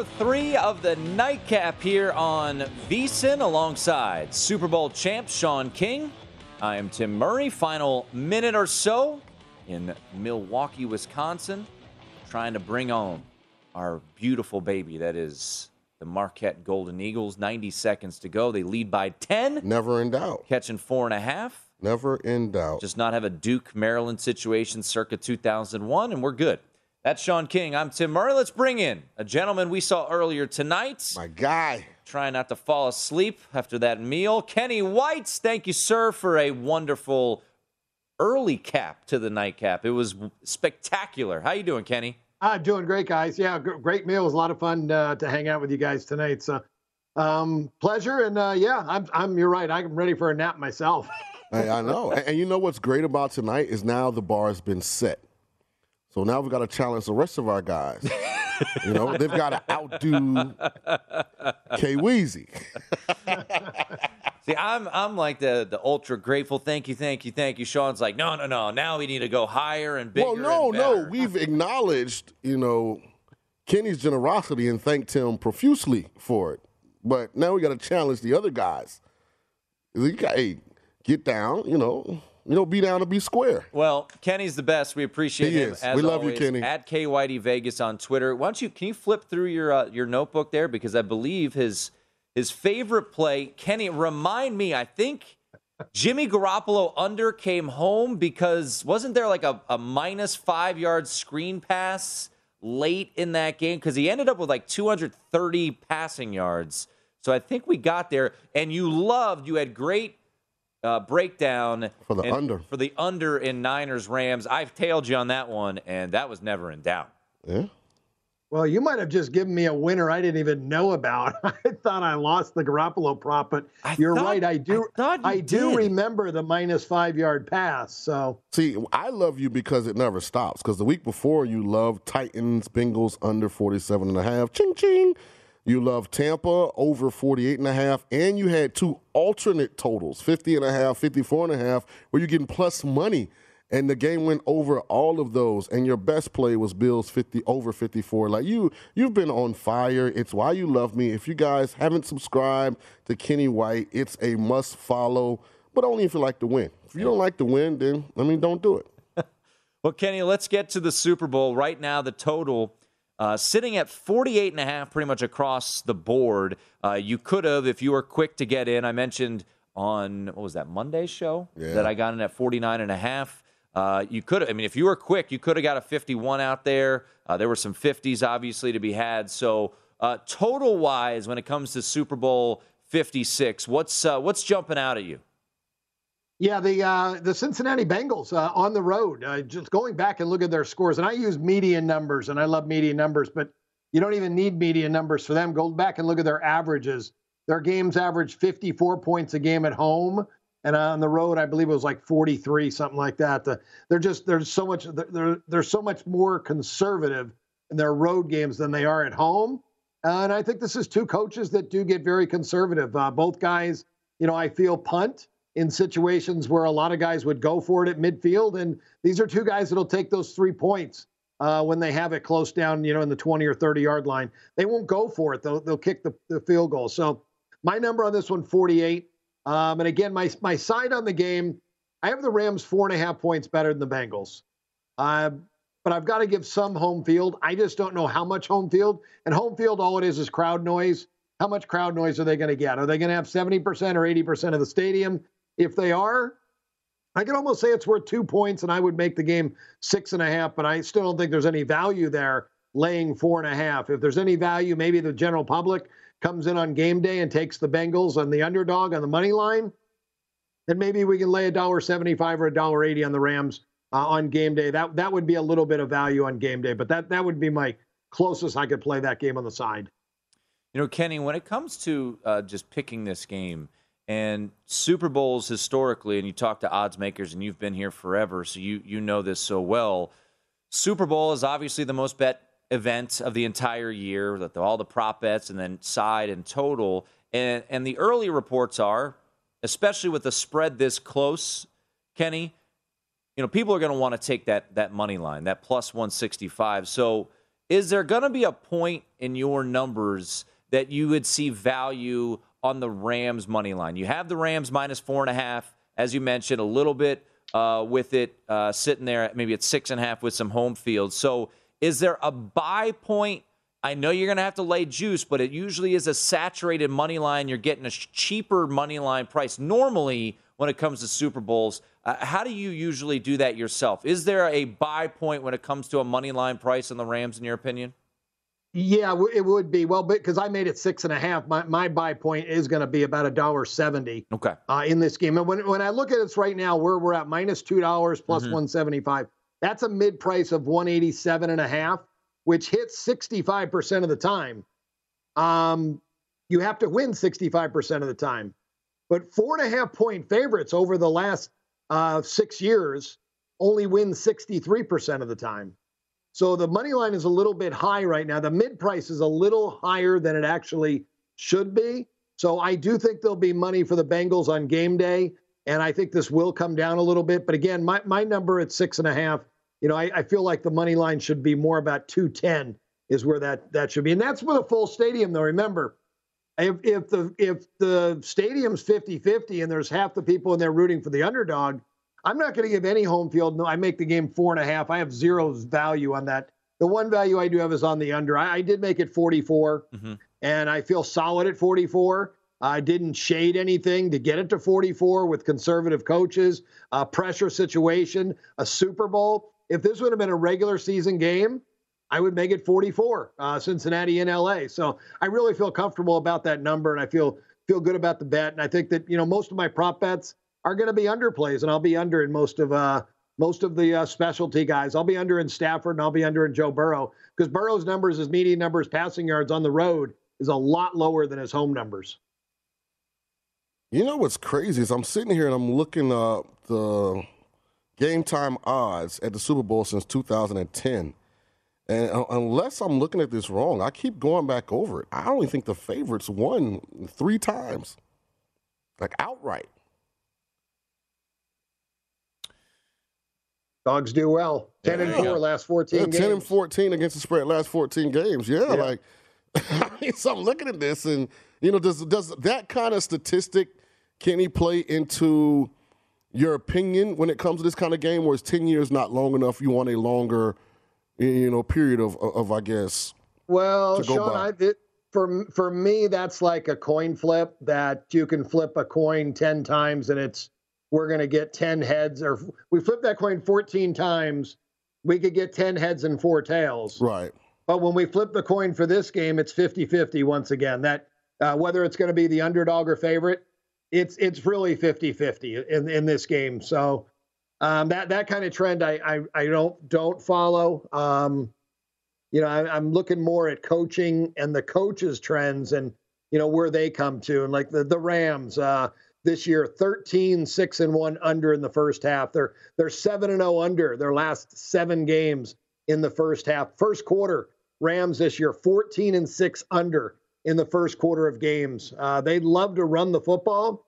Hour three of the nightcap here on VSIN alongside Super Bowl champ Sean King. I am Tim Murray. Final minute or so in Milwaukee, Wisconsin, trying to bring home our beautiful baby that is the Marquette Golden Eagles. 90 seconds to go. They lead by 10. Never in doubt. Catching four and a half. Never in doubt. Just not have a Duke, Maryland situation circa 2001, and we're good. That's Sean King. I'm Tim Murray. Let's bring in a gentleman we saw earlier tonight. My guy. Trying not to fall asleep after that meal. Kenny Whites, thank you, sir, for a wonderful early cap to the nightcap. It was spectacular. How you doing, Kenny? Ah, doing great, guys. Yeah, g- great meal. It was a lot of fun uh, to hang out with you guys tonight. So, um, pleasure. And uh, yeah, I'm, I'm. You're right. I'm ready for a nap myself. Hey, I know. and, and you know what's great about tonight is now the bar has been set. So now we've got to challenge the rest of our guys. you know, they've got to outdo K Weezy. See, I'm I'm like the the ultra grateful. Thank you, thank you, thank you. Sean's like, no, no, no. Now we need to go higher and bigger. Well, no, no. We've acknowledged, you know, Kenny's generosity and thanked him profusely for it. But now we got to challenge the other guys. You got, hey, get down, you know, you know, be down to be square. Well, Kenny's the best. We appreciate He him. is. As We love you. Kenny. At KYD Vegas on Twitter. Why don't you can you flip through your uh, your notebook there because I believe his his favorite play. Kenny, remind me. I think Jimmy Garoppolo under came home because wasn't there like a, a minus five yard screen pass late in that game because he ended up with like 230 passing yards. So I think we got there, and you loved. You had great uh, breakdown For the and- under. for the under in Niners Rams. I've tailed you on that one, and that was never in doubt. Yeah. well, you might have just given me a winner I didn't even know about. I thought I lost the Garoppolo prop, but I you're thought- right. I do. I thought you do did. remember the minus five yard pass. So See, I love you because it never stops. Because the week before, you loved Titans, Bengals under 47 and a half. Ching, ching. You love Tampa over 48 and a half. And you had two alternate totals, 50 and a half, 54 and a half, where you're getting plus money. And the game went over all of those. And your best play was Bills 50 over 54. Like you, you've been on fire. It's why you love me. If you guys haven't subscribed to Kenny White, it's a must follow, but only if you like to win. If you don't like to win, then I mean, don't do it. Well, Kenny, let's get to the Super Bowl. Right now, the total uh, sitting at 48 and a half pretty much across the board. Uh, you could have, if you were quick to get in, I mentioned on, what was that, Monday show? Yeah. That I got in at 49 and a half. Uh, you could have, I mean, if you were quick, you could have got a 51 out there. Uh, there were some 50s, obviously, to be had. So, uh, total wise, when it comes to Super Bowl 56, what's, uh, what's jumping out at you? Yeah, the uh, the Cincinnati Bengals uh, on the road. Uh, just going back and look at their scores, and I use median numbers, and I love median numbers, but you don't even need median numbers for them. Go back and look at their averages. Their games average 54 points a game at home, and on the road, I believe it was like 43, something like that. The, they're just there's so much they're they're so much more conservative in their road games than they are at home. And I think this is two coaches that do get very conservative. Uh, both guys, you know, I feel punt in situations where a lot of guys would go for it at midfield. And these are two guys that'll take those three points uh, when they have it close down, you know, in the 20 or 30 yard line. They won't go for it. They'll, they'll kick the, the field goal. So my number on this one, 48. Um, and again, my, my side on the game, I have the Rams four and a half points better than the Bengals. Uh, but I've got to give some home field. I just don't know how much home field. And home field, all it is is crowd noise. How much crowd noise are they going to get? Are they going to have 70% or 80% of the stadium? If they are, I can almost say it's worth two points, and I would make the game six and a half, but I still don't think there's any value there laying four and a half. If there's any value, maybe the general public comes in on game day and takes the Bengals on the underdog on the money line, then maybe we can lay a dollar seventy-five or a dollar eighty on the Rams uh, on game day. That that would be a little bit of value on game day, but that that would be my closest I could play that game on the side. You know, Kenny, when it comes to uh, just picking this game and Super Bowls historically, and you talk to odds makers, and you've been here forever, so you you know this so well. Super Bowl is obviously the most bet event of the entire year, with all the prop bets and then side and total. And and the early reports are, especially with the spread this close, Kenny, you know, people are going to want to take that that money line, that plus 165. So, is there going to be a point in your numbers that you would see value on the Rams money line? You have the Rams minus four and a half, as you mentioned, a little bit uh, with it uh, sitting there at maybe at six and a half with some home field. So, is there a buy point? I know you're going to have to lay juice, but it usually is a saturated money line. You're getting a cheaper money line price normally when it comes to Super Bowls. Uh, how do you usually do that yourself? Is there a buy point when it comes to a money line price on the Rams, in your opinion? Yeah, it would be well because I made it six and a half. My my buy point is going to be about a dollar seventy. Okay. Uh, in this game, and when when I look at this right now, where we're at minus two dollars plus mm-hmm. one seventy five. That's a mid price of one eighty seven and a half, which hits sixty five percent of the time. Um, you have to win sixty five percent of the time, but four and a half point favorites over the last uh, six years only win 63% of the time. So the money line is a little bit high right now. The mid price is a little higher than it actually should be. So I do think there'll be money for the Bengals on game day. And I think this will come down a little bit. But again, my, my number at six and a half, you know, I, I feel like the money line should be more about 210 is where that, that should be. And that's with a full stadium, though. Remember, if, if the if the stadium's 50-50 and there's half the people in there rooting for the underdog, I'm not going to give any home field. No, I make the game four and a half. I have zero value on that. The one value I do have is on the under. I, I did make it 44, mm-hmm. and I feel solid at 44. I didn't shade anything to get it to 44 with conservative coaches, a pressure situation, a Super Bowl. If this would have been a regular season game, I would make it 44, uh, Cincinnati in LA. So I really feel comfortable about that number, and I feel feel good about the bet. And I think that you know most of my prop bets are going to be underplays, and I'll be under in most of uh, most of the uh, specialty guys. I'll be under in Stafford, and I'll be under in Joe Burrow because Burrow's numbers, his median numbers, passing yards on the road is a lot lower than his home numbers. You know what's crazy is I'm sitting here and I'm looking up the game time odds at the Super Bowl since 2010. And unless I'm looking at this wrong, I keep going back over it. I only think the favorites won three times, like outright. Dogs do well. Ten yeah. and four last fourteen. Yeah, games. Ten and fourteen against the spread last fourteen games. Yeah, yeah. like I mean, so I'm looking at this, and you know, does does that kind of statistic can he play into your opinion when it comes to this kind of game, where it's ten years not long enough? You want a longer you know period of of I guess. Well, Sean, I, it, for for me, that's like a coin flip that you can flip a coin ten times and it's we're going to get ten heads, or we flip that coin fourteen times, we could get ten heads and four tails. Right. But when we flip the coin for this game, it's 50-50 once again. That uh, whether it's going to be the underdog or favorite, it's it's really 50-50 in in this game. So um, that that kind of trend I I, I don't don't follow. Um, you know, I, am looking more at coaching and the coaches' trends and you know where they come to and like the the Rams uh, this year 13 6 and 1 under in the first half. They're they're 7 and 0 under their last 7 games in the first half. First quarter Rams this year, 14 and 6 under in the first quarter of games. Uh, they love to run the football.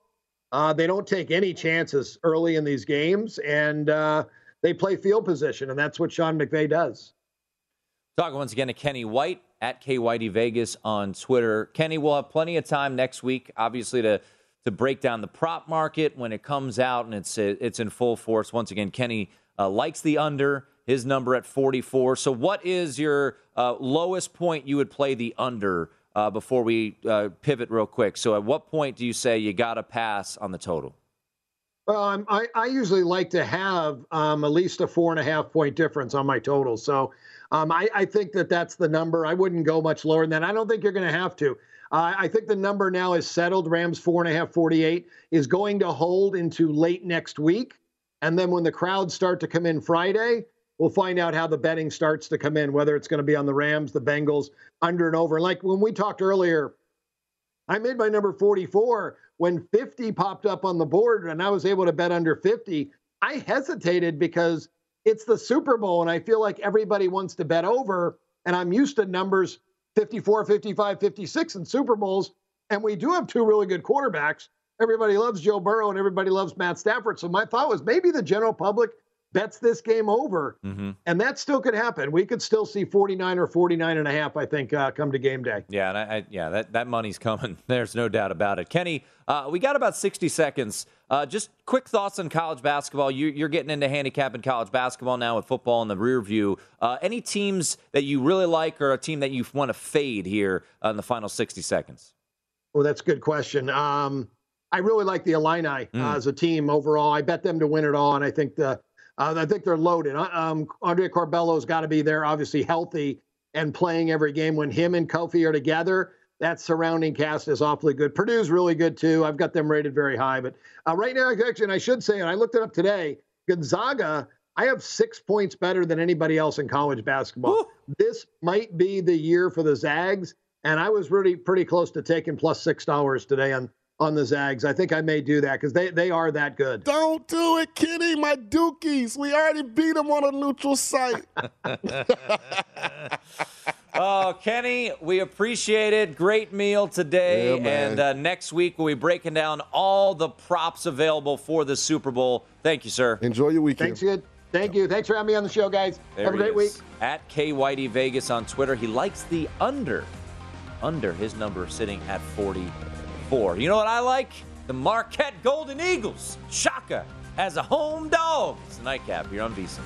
Uh, they don't take any chances early in these games, and uh, they play field position, and that's what Sean McVay does. Talking once again to Kenny White at KYD Vegas on Twitter. Kenny, we'll have plenty of time next week, obviously, to to break down the prop market when it comes out and it's it's in full force. Once again, Kenny uh, likes the under. His number at 44. So, what is your uh, lowest point you would play the under uh, before we uh, pivot real quick? So, at what point do you say you got to pass on the total? Well, um, I, I usually like to have um, at least a four and a half point difference on my total. So, um, I, I, think that that's the number. I wouldn't go much lower than that. I don't think you're going to have to. Uh, I think the number now is settled. Rams four and a half, 48 is going to hold into late next week. And then when the crowds start to come in Friday, we'll find out how the betting starts to come in, whether it's going to be on the Rams, the Bengals, under and over. Like when we talked earlier, I made my number 44 when 50 popped up on the board and I was able to bet under 50. I hesitated because it's the Super Bowl and I feel like everybody wants to bet over. And I'm used to numbers 54, 55, 56 in Super Bowls. And we do have two really good quarterbacks. Everybody loves Joe Burrow and everybody loves Matt Stafford. So my thought was maybe the general public bets this game over. Mm-hmm. And that still could happen. We could still see 49 or 49 and a half, I think, uh, come to game day. Yeah, and I, I, yeah, that, that money's coming. There's no doubt about it. Kenny, uh, we got about 60 seconds. Uh, just quick thoughts on college basketball. You, are getting into handicapping college basketball now with football in the rear view. Uh, any teams that you really like or a team that you want to fade here in the final 60 seconds? Well, that's a good question. Um, I really like the Illini uh, mm. as a team overall. I bet them to win it all, and I think the uh, I think they're loaded. Uh, um, Andre Curbelo's got to be there, obviously healthy and playing every game. When him and Kofi are together, that surrounding cast is awfully good. Purdue's really good too. I've got them rated very high. But uh, right now, actually, and I should say, and I looked it up today, Gonzaga, I have six points better than anybody else in college basketball. Ooh. This might be the year for the Zags. And I was really pretty close to taking plus six dollars today on on the Zags. I think I may do that because they, they are that good. Don't do it, Kenny. My Dukies. We already beat them on a neutral site. oh, Kenny, we appreciate it. Great meal today. Yeah, and uh, next week, we'll be breaking down all the props available for the Super Bowl. Thank you, sir. Enjoy your weekend. Thanks, good. Thank you. Thanks for having me on the show, guys. There Have a great is. week. At KYD Vegas on Twitter, he likes the under. Under his number sitting at 40 four. You know what I like? The Marquette Golden Eagles. Shaka as a home dog. It's the nightcap here on VSiN.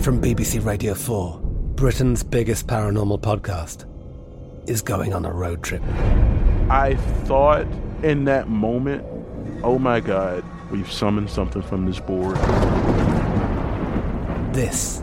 From BBC Radio 4, Britain's biggest paranormal podcast is going on a road trip. I thought in that moment, oh my God, we've summoned something from this board. This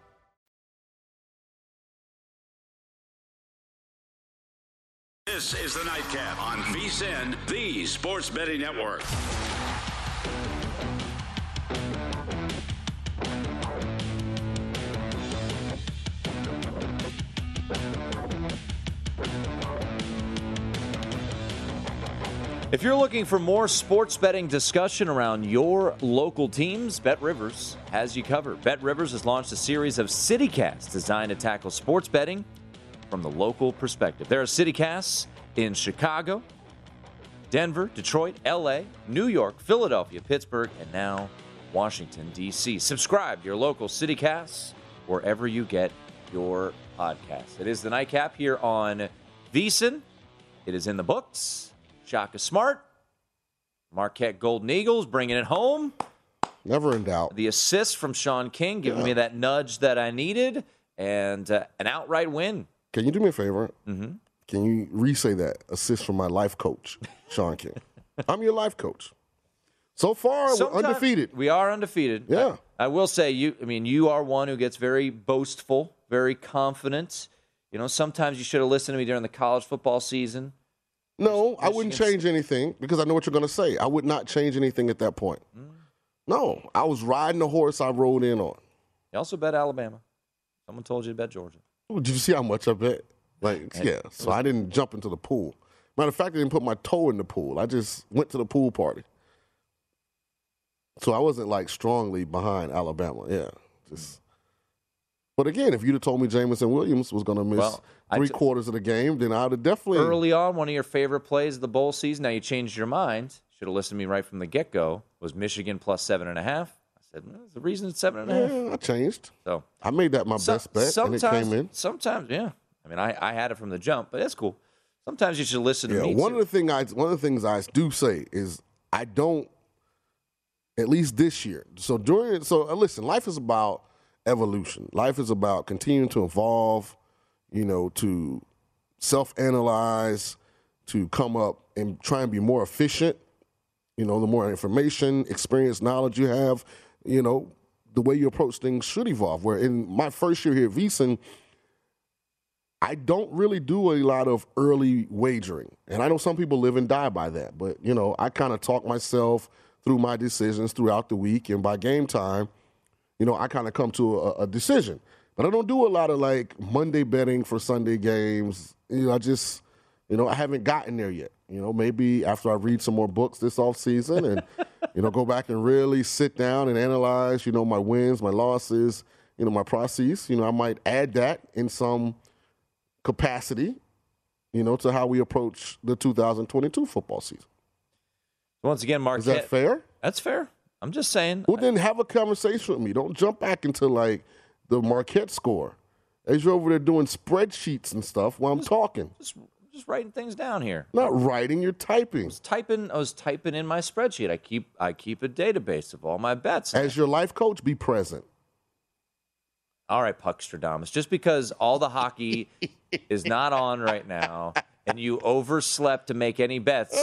This is the Nightcap on VSiN, the Sports Betting Network. If you're looking for more sports betting discussion around your local teams, Bet Rivers has you covered. Bet Rivers has launched a series of CityCasts designed to tackle sports betting from the local perspective. There are CityCasts in Chicago, Denver, Detroit, LA, New York, Philadelphia, Pittsburgh, and now Washington, D.C. Subscribe to your local CityCasts wherever you get your podcast. It is the nightcap here on VSiN. It is in the books. Shaka Smart. Marquette Golden Eagles bringing it home. Never in doubt. The assist from Sean King giving me that nudge that I needed, and uh, an outright win. Can you do me a favor? Mm-hmm. Can you re-say that? Assist from my life coach, Sean King. I'm your life coach. So far, we're undefeated. We are undefeated. Yeah. I, I will say you. I mean, you are one who gets very boastful, very confident. You know, sometimes you should have listened to me during the college football season. No, I wouldn't Michigan change anything because I know what you're going to say. I would not change anything at that point. Mm. No, I was riding the horse I rode in on. You also bet Alabama. Someone told you to bet Georgia. Oh, Did you see how much I bet? Like, yeah. So I didn't jump into the pool. Matter of fact, I didn't put my toe in the pool. I just went to the pool party. So I wasn't like strongly behind Alabama. Yeah. Just. But again, if you'd have told me Jameson Williams was going to miss Well, three t- quarters of the game, then I'd have definitely. Early on, one of your favorite plays of the bowl season. Now you changed your mind. Should have listened to me right from the get go. Was Michigan plus seven and a half? Said "Mm, the reason it's seven and a half. Yeah, I changed. So I made that my So- best bet, and it sometimes, came in. Sometimes, yeah. I mean, I, I had it from the jump, but that's cool. Sometimes you should listen to Yeah, me. one too. of the thing I one of the things I do say is I don't at least this year. So during so uh, listen, life is about evolution. Life is about continuing to evolve, you know, to self-analyze, to come up and try and be more efficient. You know, the more information, experience, knowledge you have, you know, the way you approach things should evolve. Where in my first year here at VSiN, I don't really do a lot of early wagering. And I know some people live and die by that, but you know, I kind of talk myself through my decisions throughout the week and by game time, you know, I kind of come to a, a decision. But I don't do a lot of like Monday betting for Sunday games. You know, I just, you know, I haven't gotten there yet. You know, maybe after I read some more books this off season and, you know, go back and really sit down and analyze, you know, my wins, my losses, you know, my process. You know, I might add that in some capacity, you know, to how we approach the 2022 football season. Once again, Marquette Is that fair? That's fair. I'm just saying. Well, then have a conversation with me. Don't jump back into like the Marquette score. As you're over there doing spreadsheets and stuff while I'm talking. Just, just writing things down here. Not writing, you're typing. was typing. I was typing in my spreadsheet. I keep I keep a database of all my bets. As your life coach, be present. all right, Puckstradamus. Just because all the hockey is not on right now, and you overslept to make any bets,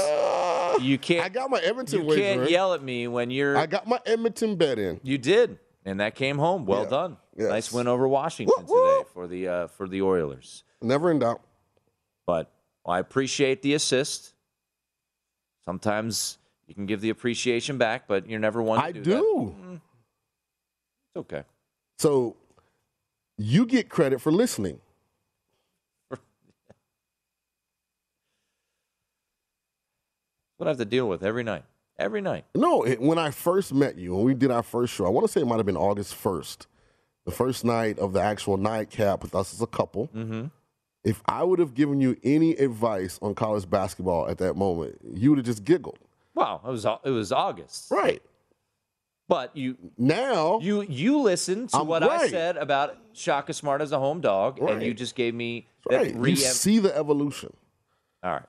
you can't. I got my Edmonton you can't in. yell at me when you're. I got my Edmonton bet in. You did, and that came home. Well Yeah. done. Yes. Nice win over Washington Woo, woo. today for the uh, for the Oilers. Never in doubt. But I appreciate the assist. Sometimes you can give the appreciation back, but you're never one to I do. do. That. It's okay. So you get credit for listening. What I have to deal with every night. Every night. No, it, when I first met you, when we did our first show, I want to say it might have been August 1st, the first night of the actual nightcap with us as a couple. Mm-hmm. If I would have given you any advice on college basketball at that moment, you would have just giggled. Wow, it was it was August. Right. But you Now, you you listened to I'm what I said about Shaka Smart as a home dog, and you just gave me right, that you see the evolution. All right.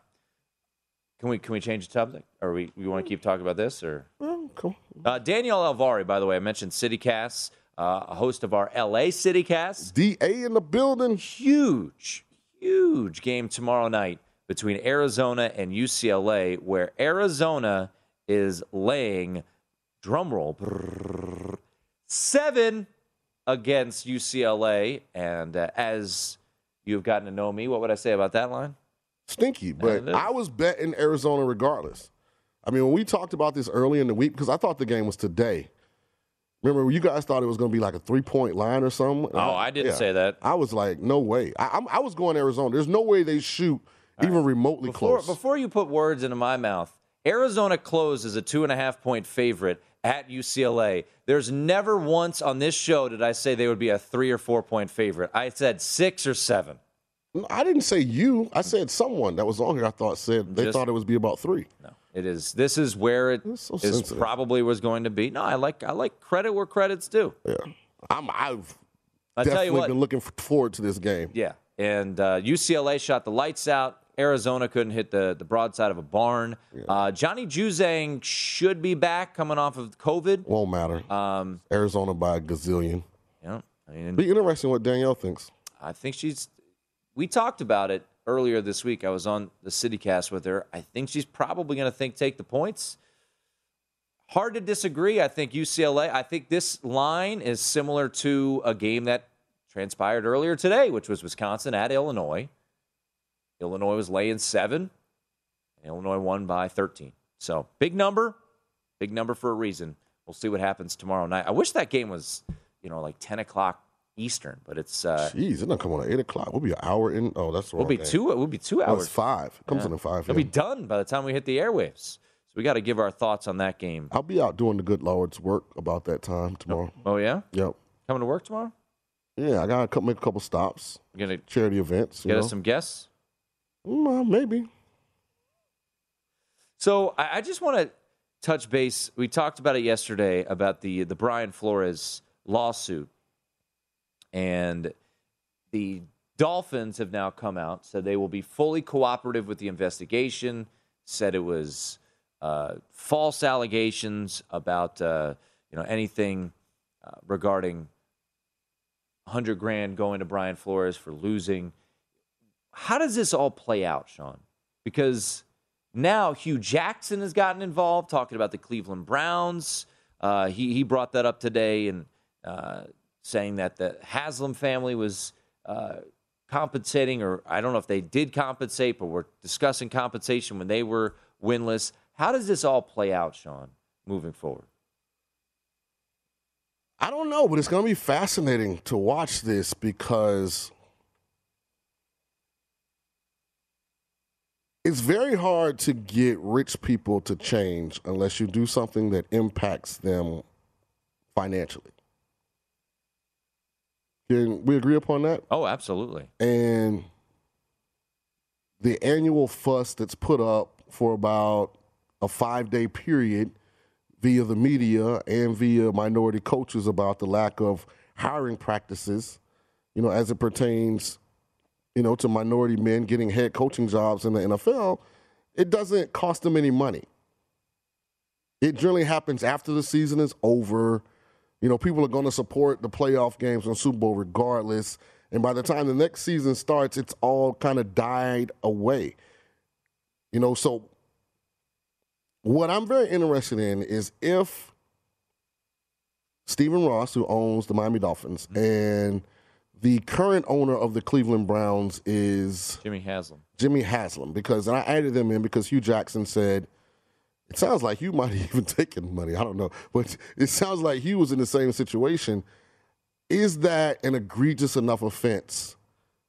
Can we can we change the topic? Or we we want to keep talking about this or Well, come uh, Danielle Alvari, by the way, I mentioned CityCast, uh, a host of our LA CityCast. DA in the building. Huge, huge game tomorrow night between Arizona and UCLA, where Arizona is laying drumroll brrr, seven against UCLA. And uh, as you've gotten to know me, what would I say about that line? Stinky, but. I was betting Arizona regardless. I mean, when we talked about this early in the week, because I thought the game was today. Remember, you guys thought it was going to be like a three point line or something? Oh, I didn't say that. I was like, no way. I, I'm, I was going Arizona. There's no way they shoot even remotely Before, close. before you put words into my mouth, Arizona closed as a two and a half point favorite at UCLA. There's never once on this show did I say they would be a three or four point favorite. I said six or seven. I didn't say you. I said someone that was on here. I thought said they Just- thought it would be about three. No, it is. This is where it so is sensitive. probably was going to be. No, I like I like credit where credit's due. Yeah, I'm. I've I tell you definitely what. been looking forward to this game. Yeah, and uh, UCLA shot the lights out. Arizona couldn't hit the, the broadside of a barn. Uh, Johnny Juzang should be back coming off of COVID. Won't matter. Um, Arizona by a gazillion. yeah, I mean, Be interesting what Danielle thinks. I think she's. We talked about it earlier this week. I was on the CityCast with her. I think she's probably going to think take the points. Hard to disagree. I think UCLA. I think this line is similar to a game that transpired earlier today, which was Wisconsin at Illinois. Illinois was laying seven. And Illinois won by 13. So big number, big number for a reason. We'll see what happens tomorrow night. I wish that game was, you know, like 10 o'clock Eastern, but it's uh, Jeez, it's not come on at eight o'clock. We'll be an hour in. Oh, that's we'll be two. We'll be two hours. it's five. It comes Yeah. in at five. It'll be done by the time we hit the airwaves. So we got to give our thoughts on that game. I'll be out doing the good Lord's work about that time tomorrow. Oh yeah, Yep. coming to work tomorrow. Yeah, I gotta co- make a couple stops, We're gonna charity events. You get know? us some guests. Mm, uh, maybe. So I, I just want to touch base. We talked about it yesterday about the the Brian Flores lawsuit, and the Dolphins have now come out said they will be fully cooperative with the investigation. Said it was uh, false allegations about uh, you know anything uh, regarding hundred grand going to Brian Flores for losing. How does this all play out, Sean? Because now Hue Jackson has gotten involved, talking about the Cleveland Browns. Uh, he he brought that up today and uh, saying that the Haslam family was uh, compensating, or I don't know if they did compensate, but we're discussing compensation when they were winless. How does this all play out, Sean, moving forward? I don't know, but it's going to be fascinating to watch this because it's very hard to get rich people to change unless you do something that impacts them financially. Can we agree upon that? Oh, absolutely. and the annual fuss that's put up for about a five day period via the media and via minority coaches about the lack of hiring practices, you know, as it pertains, you know, to minority men getting head coaching jobs in the NFL, it doesn't cost them any money. It generally happens after the season is over. You know, people are going to support the playoff games and Super Bowl regardless. And by the time the next season starts, it's all kind of died away. You know, so what I'm very interested in is if Stephen Ross, who owns the Miami Dolphins, mm-hmm. and the current owner of the Cleveland Browns is Jimmy Haslam. Jimmy Haslam, because and I added them in because Hue Jackson said it sounds like Hue might have even taken money. I don't know, but it sounds like he was in the same situation. Is that an egregious enough offense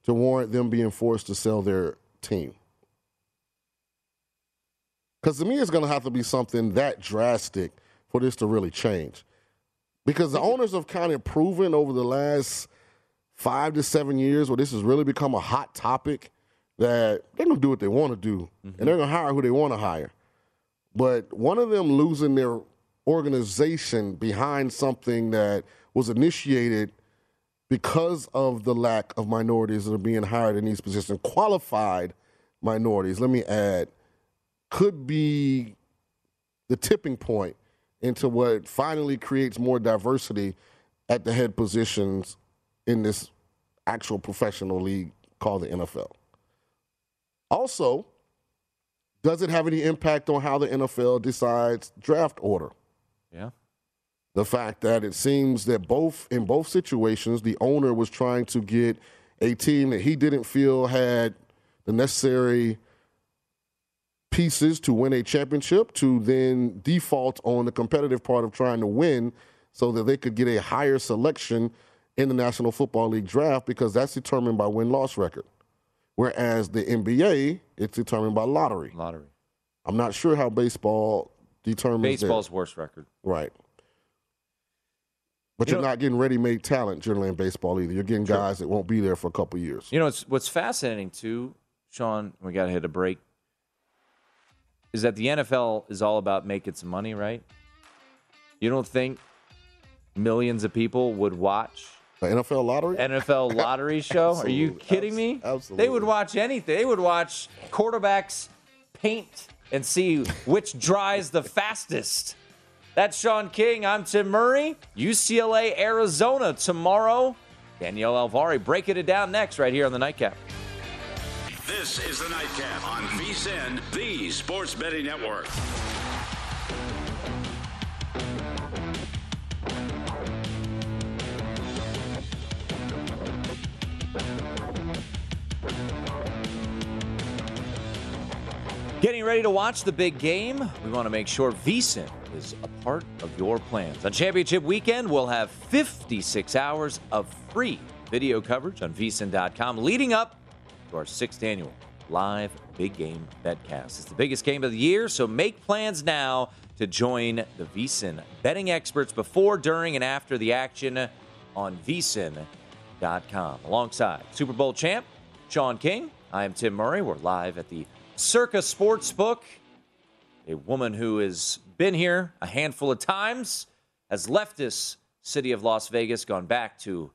to warrant them being forced to sell their team? Because to me, it's going to have to be something that drastic for this to really change. Because the owners have kind of proven over the last five to seven years where this has really become a hot topic that they're going to do what they want to do and mm-hmm. they're going to hire who they want to hire. But one of them losing their organization behind something that was initiated because of the lack of minorities that are being hired in these positions, qualified minorities, let me add, could be the tipping point into what finally creates more diversity at the head positions in this actual professional league called the NFL. Also, does it have any impact on how the NFL decides draft order? Yeah. the fact that it seems that both in both situations the owner was trying to get a team that he didn't feel had the necessary pieces to win a championship to then default on the competitive part of trying to win so that they could get a higher selection in the National Football League draft because that's determined by win-loss record. Whereas the NBA, it's determined by lottery. Lottery. I'm not sure how baseball determines. Baseball's worst record. Right. But You are not getting ready-made talent generally in baseball either. You're getting guys that won't be there for a couple years. You know, it's, what's fascinating too, Sean, we got to hit a break, is that the NFL is all about making some money, right? You don't think millions of people would watch NFL lottery? NFL lottery show. Are you kidding me? Absolutely. They would watch anything. They would watch quarterbacks paint and see which dries the fastest. That's Sean King. I'm Tim Murray. UCLA, Arizona tomorrow. Danielle Alvari breaking it down next right here on the Nightcap. This is the Nightcap on VSIN, the Sports Betting Network. Getting ready to watch the big game? We want to make sure VSIN is a part of your plans. On championship weekend, we'll have 56 hours of free video coverage on vsin.com leading up to our sixth annual live big game betcast. It's the biggest game of the year, so make plans now to join the VSIN betting experts before, during, and after the action on vsin.com. Alongside Super Bowl champ Sean King, I am Tim Murray. We're live at the Circa Sportsbook. A woman who has been here a handful of times, has left this city of Las Vegas, gone back to,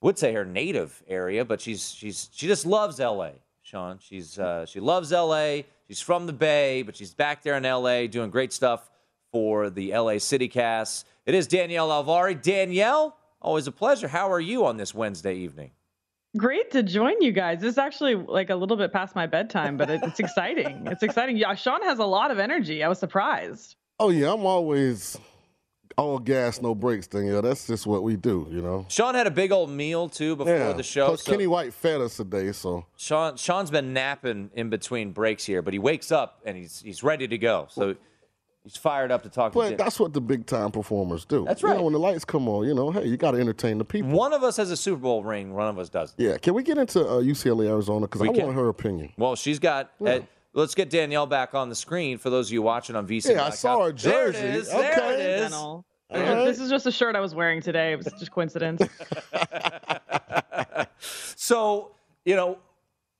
would say her native area, but she's she's she just loves LA. Sean, she's uh, she loves LA. She's from the Bay, but she's back there in LA doing great stuff for the LA City Cast. It is Danielle Alvari. Danielle, always a pleasure. How are you on this Wednesday evening? Great to join you guys. This is actually like a little bit past my bedtime, but it's exciting. It's exciting. Yeah, Sean has a lot of energy. I was surprised. Oh yeah, I'm always all gas, no brakes thing. Yeah, that's just what we do, you know. Sean had a big old meal too before yeah. the show. Plus, so Kenny White fed us today, so Sean Sean's been napping in between breaks here, but he wakes up and he's he's ready to go. So he's fired up to talk to but Jim. that's what the big time performers do. That's You right. know, when the lights come on, you know, hey, you got to entertain the people. One of us has a Super Bowl ring, one of us doesn't. Yeah, can we get into uh, UCLA Arizona because I can. want her opinion. Well, she's got. uh, let's get Danielle back on the screen for those of you watching on VC. Yeah, I saw her jersey. There it Okay. is. Mental. All right. This is just a shirt I was wearing today. It was just coincidence. So, you know,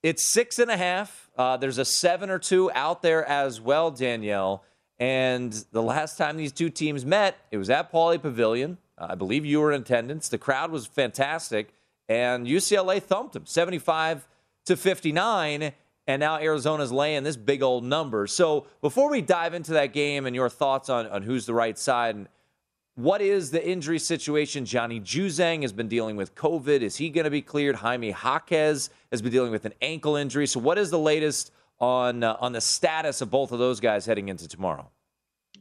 it's six and a half. Uh, there's a seven or two out there as well, Danielle. And the last time these two teams met, it was at Pauley Pavilion. Uh, I believe you were in attendance. The crowd was fantastic, and UCLA thumped them 75 to 59. And now Arizona's laying this big old number. So before we dive into that game and your thoughts on, on who's the right side and what is the injury situation? Johnny Juzang has been dealing with COVID. Is he going to be cleared? Jaime Jaquez has been dealing with an ankle injury. So, what is the latest on uh, on the status of both of those guys heading into tomorrow?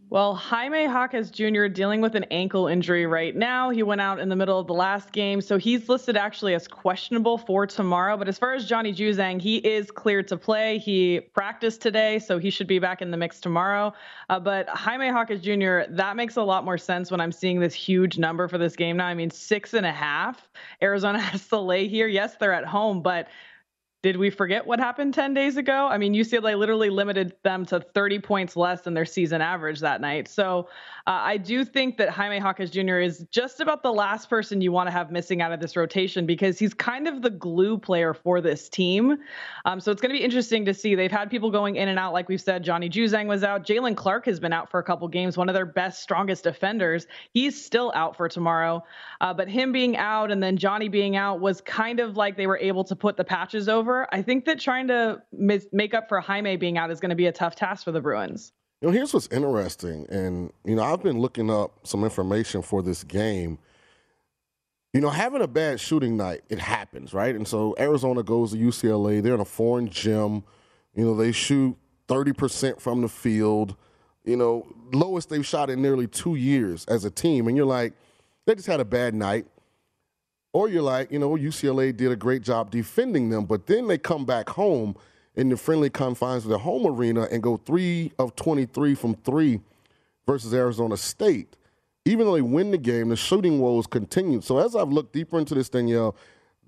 Well, Jaime Jaquez Jr. dealing with an ankle injury right now. He went out in the middle of the last game, so he's listed actually as questionable for tomorrow. But as far as Johnny Juzang, he is cleared to play. He practiced today, so he should be back in the mix tomorrow. Uh, but Jaime Jaquez Jr., that makes a lot more sense when I'm seeing this huge number for this game now. I mean, six and a half. Arizona has to lay here. Yes, they're at home, but did we forget what happened 10 days ago? I mean, UCLA literally limited them to 30 points less than their season average that night. So uh, I do think that Jaime Jaquez Jr. is just about the last person you want to have missing out of this rotation because he's kind of the glue player for this team. Um, so it's going to be interesting to see. They've had people going in and out, like we've said. Johnny Juzang was out. Jaylen Clark has been out for a couple games, one of their best, strongest defenders. He's still out for tomorrow. Uh, but him being out and then Johnny being out was kind of like they were able to put the patches over. I think that trying to mis- make up for Jaime being out is going to be a tough task for the Bruins. You know, here's what's interesting, and you know, I've been looking up some information for this game. You know, having a bad shooting night, it happens, right? And so Arizona goes to UCLA. They're in a foreign gym. You know, they shoot 30% from the field. You know, lowest they've shot in nearly two years as a team. And you're like, they just had a bad night. Or you're like, you know, UCLA did a great job defending them, but then they come back home in the friendly confines of their home arena and go three of 23 from three versus Arizona State. Even though they win the game, the shooting woes continue. So as I've looked deeper into this, Danielle,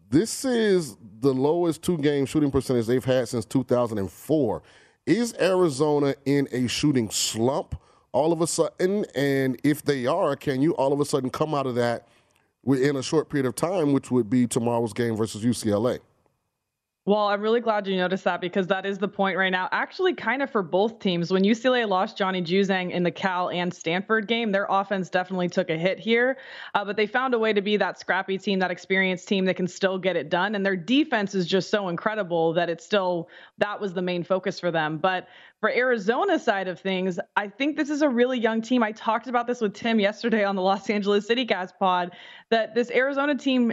this is the lowest two game shooting percentage they've had since 2004. Is Arizona in a shooting slump all of a sudden? And if they are, can you all of a sudden come out of that within a short period of time, which would be tomorrow's game versus UCLA? Well, I'm really glad you noticed that because that is the point right now. Actually, kind of for both teams. When UCLA lost Johnny Juzang in the Cal and Stanford game, their offense definitely took a hit here. Uh, but they found a way to be that scrappy team, that experienced team that can still get it done. And their defense is just so incredible that it's still, that was the main focus for them. But for Arizona side of things, I think this is a really young team. I talked about this with Tim yesterday on the Los Angeles City Cast pod that this Arizona team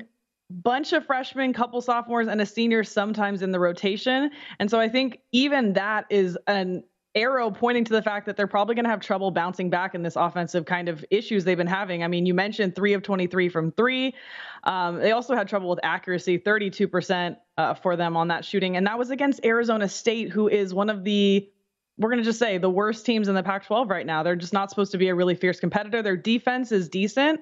bunch of freshmen, couple sophomores, and a senior sometimes in the rotation. And so I think even that is an arrow pointing to the fact that they're probably going to have trouble bouncing back in this offensive kind of issues they've been having. I mean, you mentioned three of 23 from three. Um, they also had trouble with accuracy, 32% uh, for them on that shooting. And that was against Arizona State, who is one of the we're going to just say the worst teams in the Pac 12 right now. They're just not supposed to be a really fierce competitor. Their defense is decent,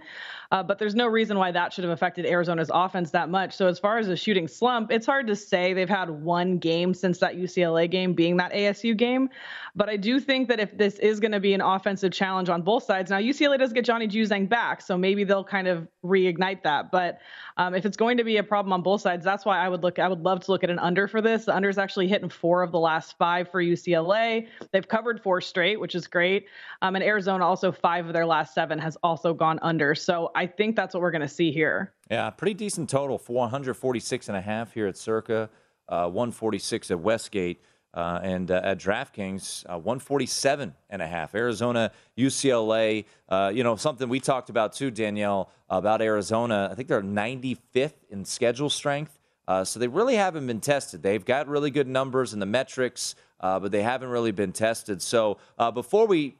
uh, but there's no reason why that should have affected Arizona's offense that much. So, as far as a shooting slump, it's hard to say. They've had one game since that UCLA game being that ASU game. But I do think that if this is going to be an offensive challenge on both sides, now UCLA does get Johnny Juzang back, so maybe they'll kind of reignite that. But um, if it's going to be a problem on both sides, that's why I would look. I would love to look at an under for this. The under is actually hitting four of the last five for UCLA. They've covered four straight, which is great. Um, and Arizona also five of their last seven has also gone under. So I think that's what we're going to see here. Yeah, pretty decent total. 446 and a half here at Circa, uh, 146 at Westgate. Uh, and uh, at DraftKings, uh, 147 and a half. Arizona, UCLA, uh, you know, something we talked about too, Danielle, about Arizona. I think they're 95th in schedule strength. Uh, so they really haven't been tested. They've got really good numbers in the metrics, uh, but they haven't really been tested. So before we.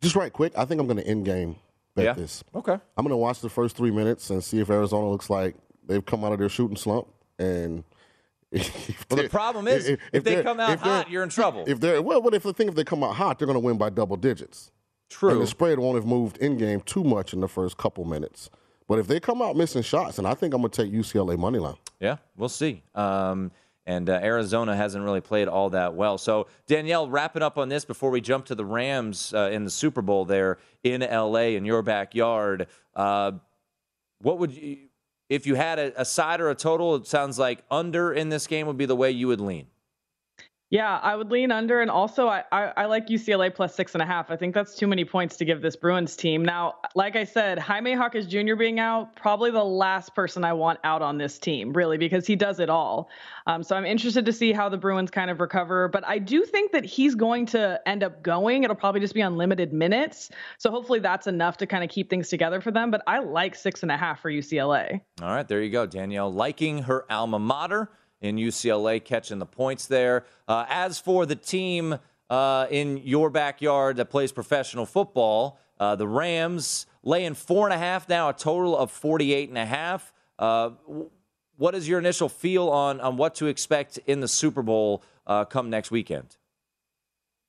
Just right quick, I think I'm going to end game bet yeah? this. Okay. I'm going to watch the first three minutes and see if Arizona looks like they've come out of their shooting slump and – well, the problem is if, if they come out hot, you're in trouble. If they're well, what if the thing if they come out hot, they're going to win by double digits. True. And the spread won't have moved in game too much in the first couple minutes. But if they come out missing shots, and I think I'm going to take UCLA money line. Yeah, we'll see. Um, and uh, Arizona hasn't really played all that well. So Danielle, wrapping up on this before we jump to the Rams uh, in the Super Bowl there in LA in your backyard. Uh, what would you? if you had a, a side or a total, it sounds like under in this game would be the way you would lean. Yeah, I would lean under, and also I, I, I, like UCLA plus six and a half. I think that's too many points to give this Bruins team. Now, like I said, Jaime Jaquez Jr. being out, probably the last person I want out on this team, really, because he does it all. Um, so I'm interested to see how the Bruins kind of recover. But I do think that he's going to end up going. It'll probably just be on limited minutes. So hopefully that's enough to kind of keep things together for them. But I like six and a half for UCLA. All right, there you go, Danielle. Liking her alma mater in UCLA, catching the points there. Uh, as for the team uh, in your backyard that plays professional football, uh, the Rams laying four and a half now, a total of 48 and a half. Uh, what is your initial feel on, on what to expect in the Super Bowl uh, come next weekend?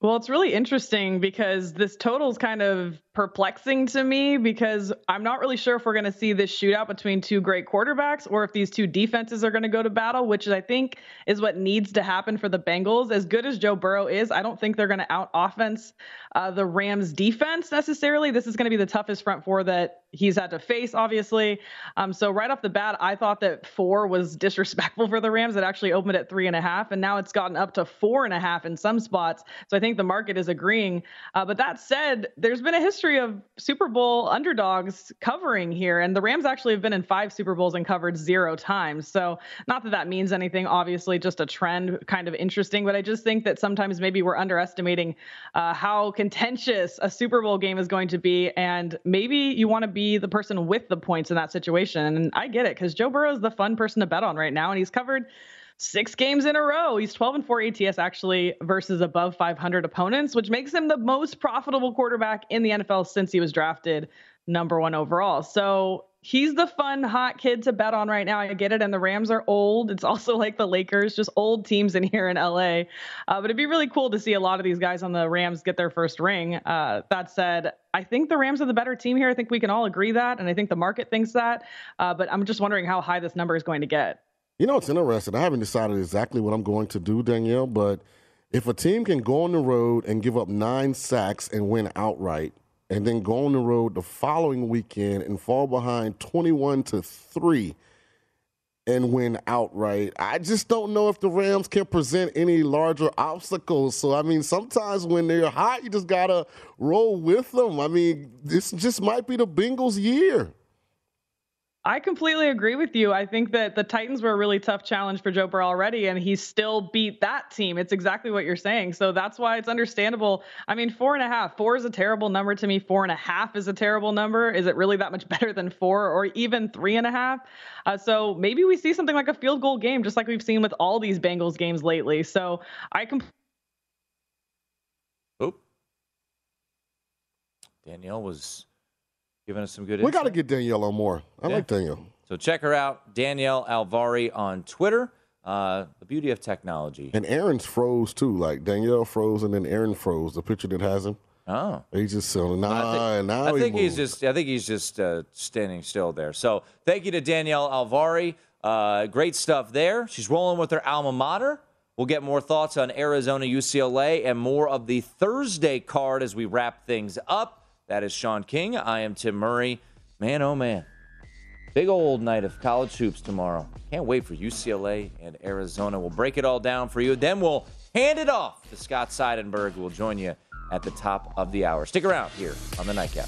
Well, it's really interesting because this total is kind of perplexing to me because I'm not really sure if we're going to see this shootout between two great quarterbacks or if these two defenses are going to go to battle, which I think is what needs to happen for the Bengals. As good as Joe Burrow is, I don't think they're going to out offense uh, the Rams defense necessarily. This is going to be the toughest front four that he's had to face, obviously. Um, so right off the bat, I thought that four was disrespectful for the Rams. It actually opened at three and a half, and now it's gotten up to four and a half in some spots. So I think the market is agreeing. Uh, but that said, there's been a history of Super Bowl underdogs covering here, and the Rams actually have been in five Super Bowls and covered zero times. So not that that means anything, obviously, just a trend, kind of interesting. But I just think that sometimes maybe we're underestimating uh, how contentious a Super Bowl game is going to be, and maybe you want to be the person with the points in that situation. And I get it because Joe Burrow is the fun person to bet on right now, and he's covered six games in a row. He's 12 and 4 ATS actually versus above 500 opponents, which makes him the most profitable quarterback in the NFL since he was drafted number one overall. So he's the fun, hot kid to bet on right now. I get it. And the Rams are old. It's also like the Lakers, just old teams in here in LA. Uh, but it'd be really cool to see a lot of these guys on the Rams get their first ring. Uh, that said, I think the Rams are the better team here. I think we can all agree that. And I think the market thinks that. Uh, but I'm just wondering how high this number is going to get. You know, it's interesting. I haven't decided exactly what I'm going to do, Danielle, but if a team can go on the road and give up nine sacks and win outright, and then go on the road the following weekend and fall behind 21 to 3 and win outright. I just don't know if the Rams can present any larger obstacles. So, I mean, sometimes when they're hot, you just got to roll with them. I mean, this just might be the Bengals' year. I completely agree with you. I think that the Titans were a really tough challenge for Joe Burrow already, and he still beat that team. It's exactly what you're saying. So that's why it's understandable. I mean, four and a half. Four is a terrible number to me. Four and a half is a terrible number. Is it really that much better than four or even three and a half? Uh, so maybe we see something like a field goal game, just like we've seen with all these Bengals games lately. So I completely. Danielle was giving us some good. We got to get Danielle on more. I Yeah. like Danielle. So check her out, Danielle Alvari on Twitter. Uh, the beauty of technology. And Aaron's froze too. Like Danielle froze and then Aaron froze. The picture that has him. Oh. He's just saying, nah, I think, now I he think he's just. I think he's just uh, standing still there. So thank you to Danielle Alvari. Uh, great stuff there. She's rolling with her alma mater. We'll get more thoughts on Arizona, UCLA, and more of the Thursday card as we wrap things up. That is Sean King. I am Tim Murray. Man, oh man, big old night of college hoops tomorrow. Can't wait for UCLA and Arizona. We'll break it all down for you. Then we'll hand it off to Scott Seidenberg, who will join you at the top of the hour. Stick around here on the Nightcap.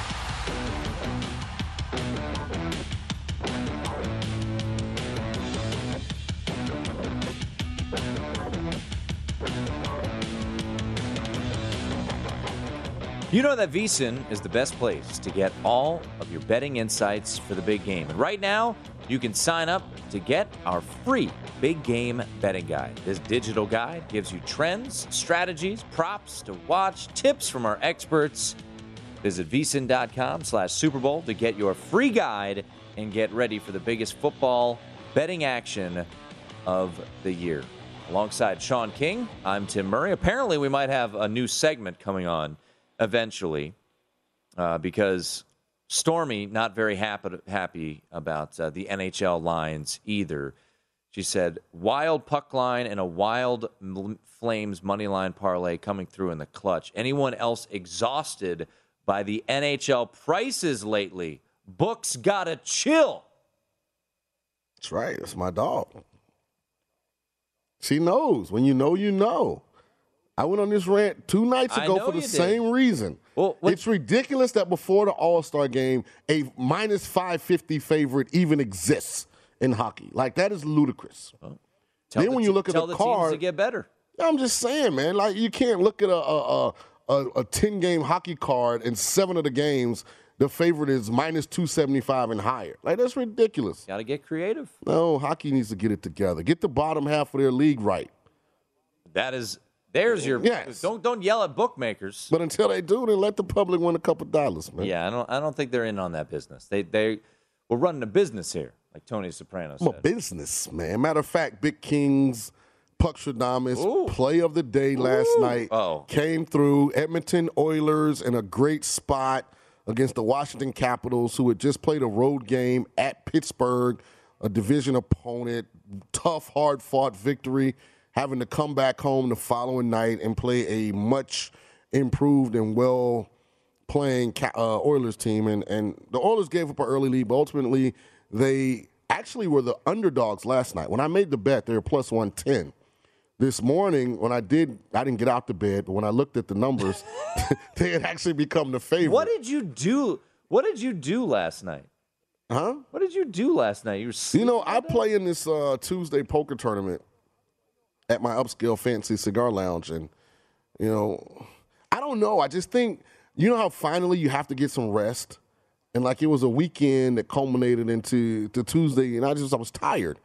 You know that VSIN is the best place to get all of your betting insights for the big game. And right now, you can sign up to get our free big game betting guide. This digital guide gives you trends, strategies, props to watch, tips from our experts. Visit vsin.com slash Super Bowl to get your free guide and get ready for the biggest football betting action of the year. Alongside Sean King, I'm Tim Murray. Apparently, we might have a new segment coming on eventually uh, because Stormy not very happy happy about uh, the NHL lines either. She said wild puck line and a wild Flames money line parlay coming through in the clutch. Anyone else exhausted by the NHL prices lately? Books gotta chill. That's right. That's my dog. She knows. When you know, you know. I went on this rant two nights ago for the you did. same reason. Well, what- it's ridiculous that before the All Star game, a minus 550 favorite even exists in hockey. Like, that is ludicrous. Tell Then the when you te- look at tell the the card- to get better. I'm just saying, man. Like, you can't look at a, a, a, a, 10 game hockey card and seven of the games, the favorite is minus 275 and higher. Like, that's ridiculous. Got to get creative. No, hockey needs to get it together. Get the bottom half of their league right. That is there's your Yes. don't don't yell at bookmakers. But until they do, then let the public win a couple dollars, man. Yeah, I don't I don't think they're in on that business. They they we're running a business here, like Tony Soprano I'm a business, man. Matter of fact, Big Kings, Ooh. play of the day last Ooh. night. Oh. Came through Edmonton Oilers in a great spot against the Washington Capitals, who had just played a road game at Pittsburgh, a division opponent. tough, hard fought victory, having to come back home the following night and play a much improved and well playing uh, Oilers team. And, and the Oilers gave up an early lead, but ultimately they actually were the underdogs last night. When I made the bet, they were plus 110. This morning, when I did, I didn't get out the bed, but when I looked at the numbers, they had actually become the favorite. What did you do? What did you do last night? Huh? What did you do last night? You were You know, I play in this uh, Tuesday poker tournament at my upscale fancy cigar lounge, and you know, I don't know. I just think you know how finally you have to get some rest, and like it was a weekend that culminated into to Tuesday, and I just I was tired.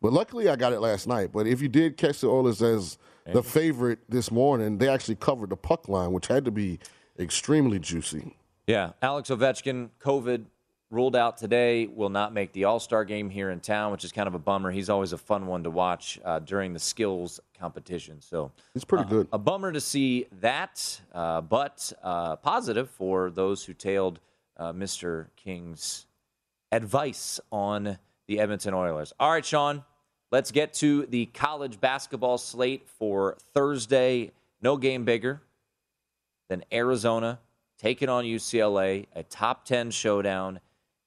But luckily, I got it last night. But if you did catch the Oilers as the favorite this morning, they actually covered the puck line, which had to be extremely juicy. Yeah, Alex Ovechkin, COVID ruled out today, will not make the All Star game here in town, which is kind of a bummer. He's always a fun one to watch uh, during the skills competition. So it's pretty uh, good. A bummer to see that, uh, but uh, positive for those who tailed uh, Mr. King's advice on the Edmonton Oilers. All right, Sean, let's get to the college basketball slate for Thursday. No game bigger than Arizona taking on UCLA, a top 10 showdown,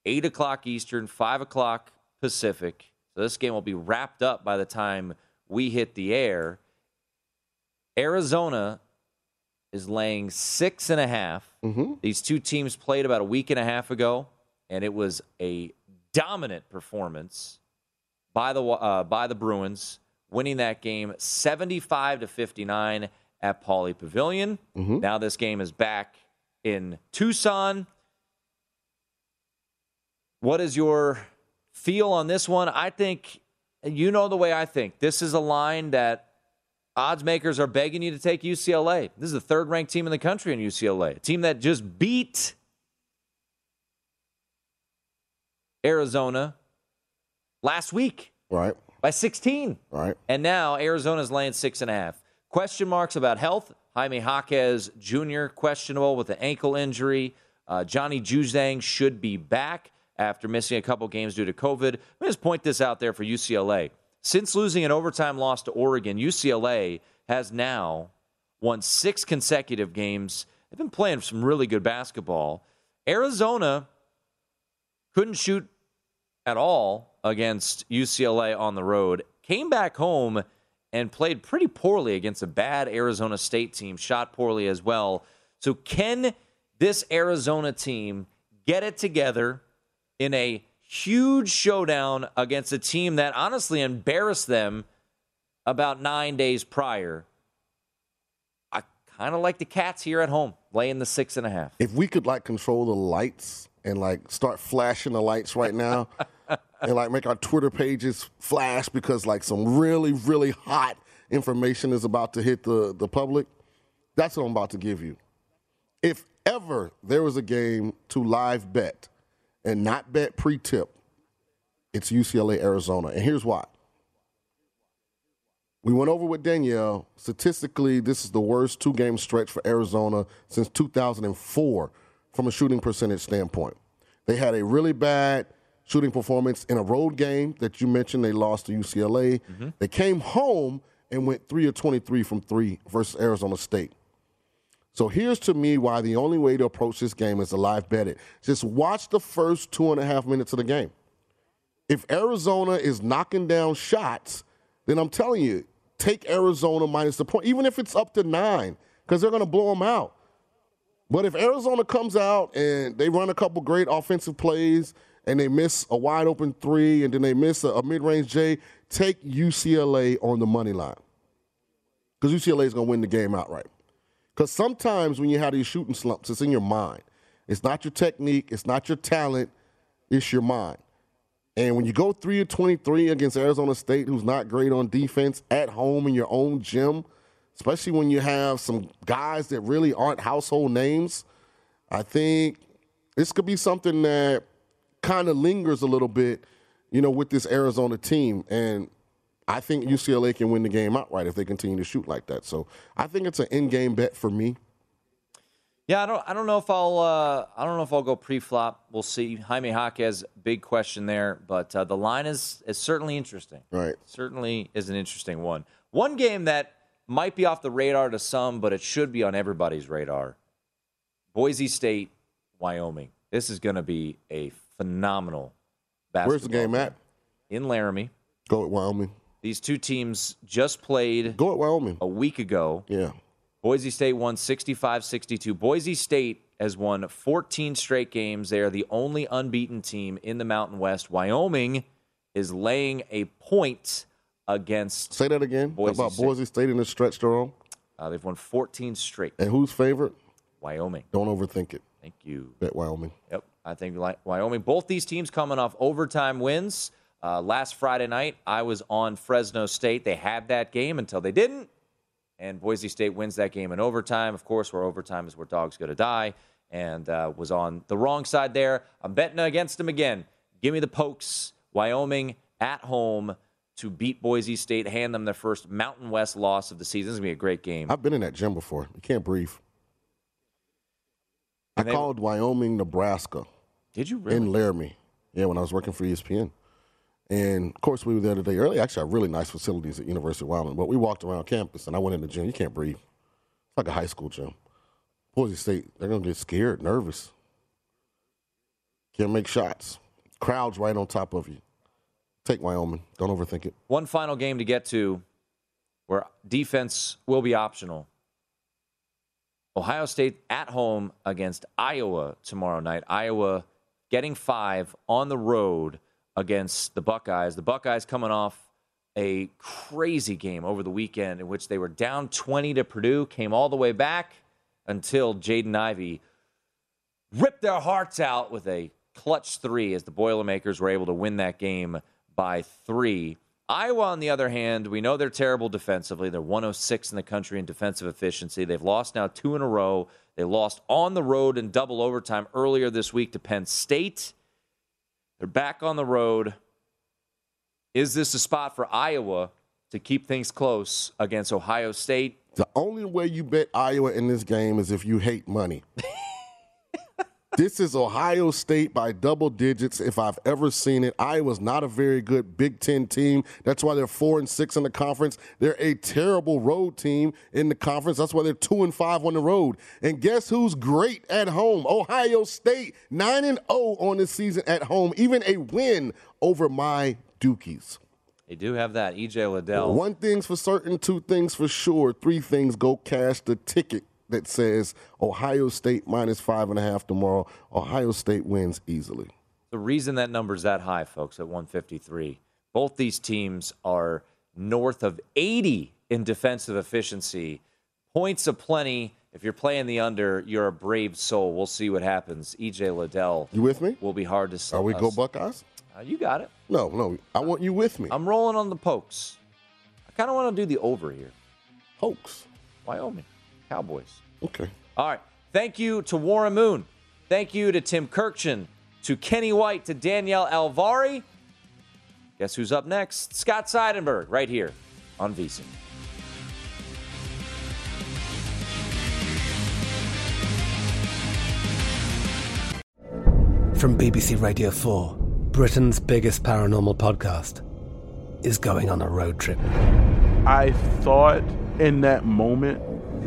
8 o'clock Eastern, 5 o'clock Pacific. So this game will be wrapped up by the time we hit the air. Arizona is laying six and a half. Mm-hmm. These two teams played about a week and a half ago, and it was a dominant performance by the uh, by the Bruins, winning that game 75 to 59 at Pauley Pavilion. Mm-hmm. Now this game is back in Tucson. What is your feel on this one? I think you know the way I think. This is a line that odds makers are begging you to take UCLA. This is the third ranked team in the country in UCLA, a team that just beat Arizona last week. Right. By 16. Right. And now Arizona's laying six and a half. Question marks about health. Jaime Jaquez Jr. questionable with an ankle injury. Uh, Johnny Juzang should be back after missing a couple games due to COVID. Let me just point this out there for UCLA. Since losing an overtime loss to Oregon, UCLA has now won six consecutive games. They've been playing some really good basketball. Arizona couldn't shoot at all against UCLA on the road. Came back home and played pretty poorly against a bad Arizona State team, shot poorly as well. So, can this Arizona team get it together in a huge showdown against a team that honestly embarrassed them about nine days prior? I kind of like the Cats here at home, laying the six and a half. If we could like control the lights and like start flashing the lights right now. and like make our Twitter pages flash because like some really, really hot information is about to hit the, the public. That's what I'm about to give you. If ever there was a game to live bet and not bet pre tip, it's UCLA Arizona. And here's why. We went over with Danielle. Statistically, this is the worst two game stretch for Arizona since 2004 from a shooting percentage standpoint. They had a really bad shooting performance in a road game that you mentioned they lost to UCLA. Mm-hmm. They came home and went 3 of 23 from 3 versus Arizona State. So here's to me why the only way to approach this game is to live bet it. Just watch the first two and a half minutes of the game. If Arizona is knocking down shots, then I'm telling you, take Arizona minus the point, even if it's up to nine, because they're going to blow them out. But if Arizona comes out and they run a couple great offensive plays and they miss a wide open three and then they miss a, a mid range J, take UCLA on the money line. Because UCLA is going to win the game outright. Because sometimes when you have these shooting slumps, it's in your mind. It's not your technique, it's not your talent, it's your mind. And when you go 3 of 23 against Arizona State, who's not great on defense, at home in your own gym, especially when you have some guys that really aren't household names, I think this could be something that kind of lingers a little bit, you know, with this Arizona team. And I think UCLA can win the game outright if they continue to shoot like that. So I think it's an in game bet for me. Yeah, I don't. I don't know if I'll. Uh, I don't know if I'll go pre-flop. We'll see. Jaime Jaquez, big question there, but uh, the line is is certainly interesting. Right. Certainly is an interesting one. One game that might be off the radar to some, but it should be on everybody's radar. Boise State, Wyoming. This is going to be a phenomenal basketball. Where's the game at? In Laramie. Go at Wyoming. These two teams just played Go at Wyoming. a week ago. Yeah. Boise State won 65 62. Boise State has won 14 straight games. They are the only unbeaten team in the Mountain West. Wyoming is laying a point against. Say that again Boise about State. Boise State in the stretch they're on. Uh, they've won 14 straight. And who's favorite? Wyoming. Don't overthink it. Thank you. Bet Wyoming. Yep. I think Wy- Wyoming. Both these teams coming off overtime wins. Uh, last Friday night, I was on Fresno State. They had that game until they didn't. And Boise State wins that game in overtime. Of course, where overtime is where dogs go to die. And uh, was on the wrong side there. I'm betting against them again. Give me the Pokes. Wyoming at home to beat Boise State, hand them their first Mountain West loss of the season. This is going to be a great game. I've been in that gym before. You can't breathe. I they- called Wyoming, Nebraska Did you really? in Laramie. Yeah, when I was working for ESPN. And of course, we were there today early. Actually, really nice facilities at University of Wyoming. But we walked around campus, and I went in the gym. You can't breathe. It's like a high school gym. Boise State, they're gonna get scared, nervous. Can't make shots. Crowds right on top of you. Take Wyoming. Don't overthink it. One final game to get to where defense will be optional. Ohio State at home against Iowa tomorrow night. Iowa getting five on the road against the Buckeyes. The Buckeyes coming off a crazy game over the weekend in which they were down 20 to Purdue, came all the way back until Jaden Ivey ripped their hearts out with a clutch three as the Boilermakers were able to win that game by three. Iowa, on the other hand, we know they're terrible defensively. They're 106 in the country in defensive efficiency. They've lost now two in a row. They lost on the road in double overtime earlier this week to Penn State. They're back on the road. Is this a spot for Iowa to keep things close against Ohio State? The only way you bet Iowa in this game is if you hate money. this is Ohio State by double digits if I've ever seen it. Iowa's not a very good Big Ten team. That's why they're four and six in the conference. They're a terrible road team in the conference. That's why they're two and five on the road. And guess who's great at home? Ohio State, nine and zero on the season at home. Even a win over my Dukies. They do have that. EJ Liddell. One thing's for certain, two things for sure, three things. Go cash the ticket that says Ohio State minus five and a half tomorrow. Ohio State wins easily. The reason that number's that high, folks, at 153, both these teams are north of 80 in defensive efficiency. Points aplenty. If you're playing the under, you're a brave soul. We'll see what happens. EJ Liddell You with me? will be hard to sell. Are we go. Buckeyes? Uh, you got it. No, no. I want you with me. I'm rolling on the pokes. I kind of want to do the over here. Hoax. Wyoming, Cowboys. Okay. All right. Thank you to Warren Moon. Thank you to Tim Kirkchin, to Kenny White, to Danielle Alvari. Guess who's up next? Scott Seidenberg, right here on VSiN. From BBC Radio 4, Britain's biggest paranormal podcast is going on a road trip. I thought in that moment,